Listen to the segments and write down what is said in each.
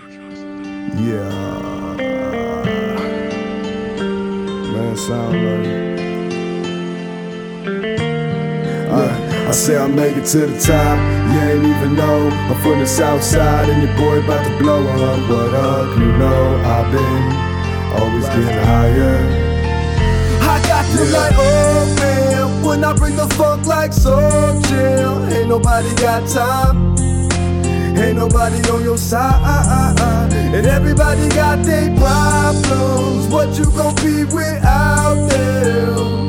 Yeah. Man, sound like. I, uh, I say I make it to the top. You ain't even know. I'm from the south side and your boy about to blow up. What up? You know I've been always getting higher. I got them like, oh man, when I bring the funk like so chill. Ain't nobody got time. Ain't nobody on your side. And everybody got their problems. What you gon' be without them?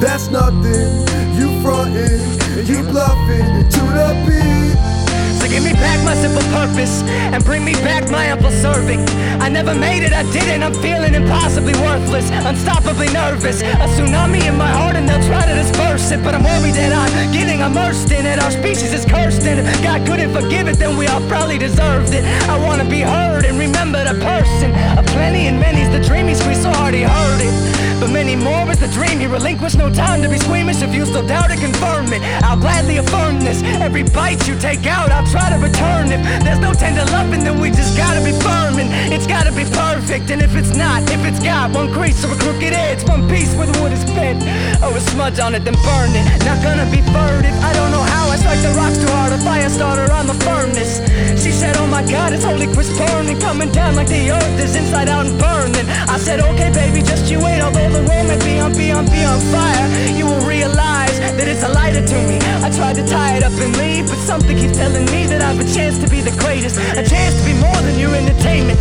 That's nothing. You frontin', you bluffing give me back my simple purpose and bring me back my ample serving. I never made it, I didn't. I'm feeling impossibly worthless, unstoppably nervous. A tsunami in my heart and they'll try to disperse it. But I'm worried that I'm getting immersed in it. Our species is cursed and if God couldn't forgive it, then we all probably deserved it. I wanna be heard and remember the person. A plenty and many's the dream he squeezed so hard he more is the dream he relinquished. No time to be squeamish. If you still doubt it, confirm it. I'll gladly affirm this. Every bite you take out, I'll try to return. If there's no tender loving, then we just gotta be firm. And it's gotta be perfect. And if it's not, if it's got one crease or a crooked edge, one piece where the wood is bent, oh, or a smudge on it, then burn it. Not gonna be furtive. I don't know how I strike the rocks too hard. A fire starter, I'm a furnace. She said, Oh my god, it's holy crisp burning, coming down like the earth is inside out and burning. I tried to tie it up and leave, but something keeps telling me that I have a chance to be the greatest, a chance to be more than your entertainment.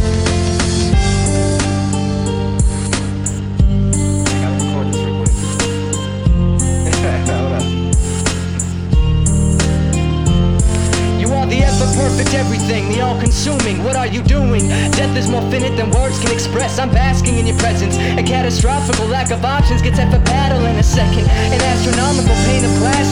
Perfect everything, the all consuming. What are you doing? Death is more finite than words can express. I'm basking in your presence. A catastrophic lack of options gets at the battle in a second. An astronomical pain of glass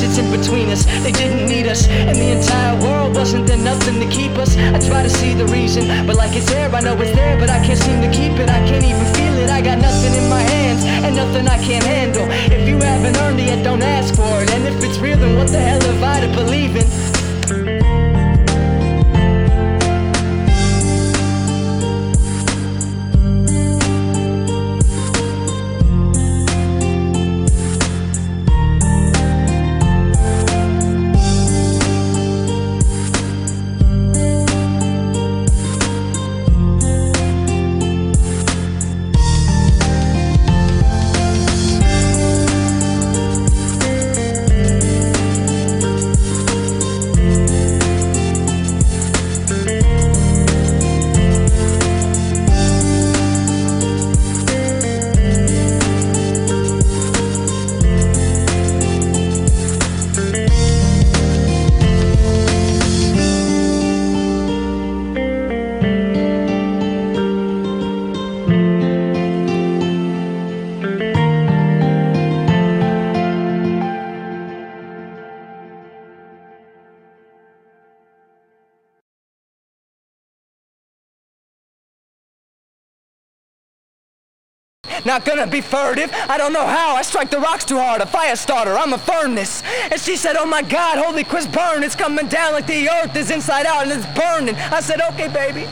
They didn't need us, and the entire world wasn't there nothing to keep us. I try to see the reason, but like it's there, I know it's there, but I can't seem to keep it. I can't even feel it. I got nothing in my hands, and nothing I can't handle. If you haven't earned it yet, don't ask for it. And if it's real, then what the hell have I to believe in? Not gonna be furtive. I don't know how. I strike the rocks too hard. A fire starter. I'm a furnace. And she said, Oh my God, holy Chris burn. It's coming down like the earth is inside out and it's burning. I said, Okay, baby.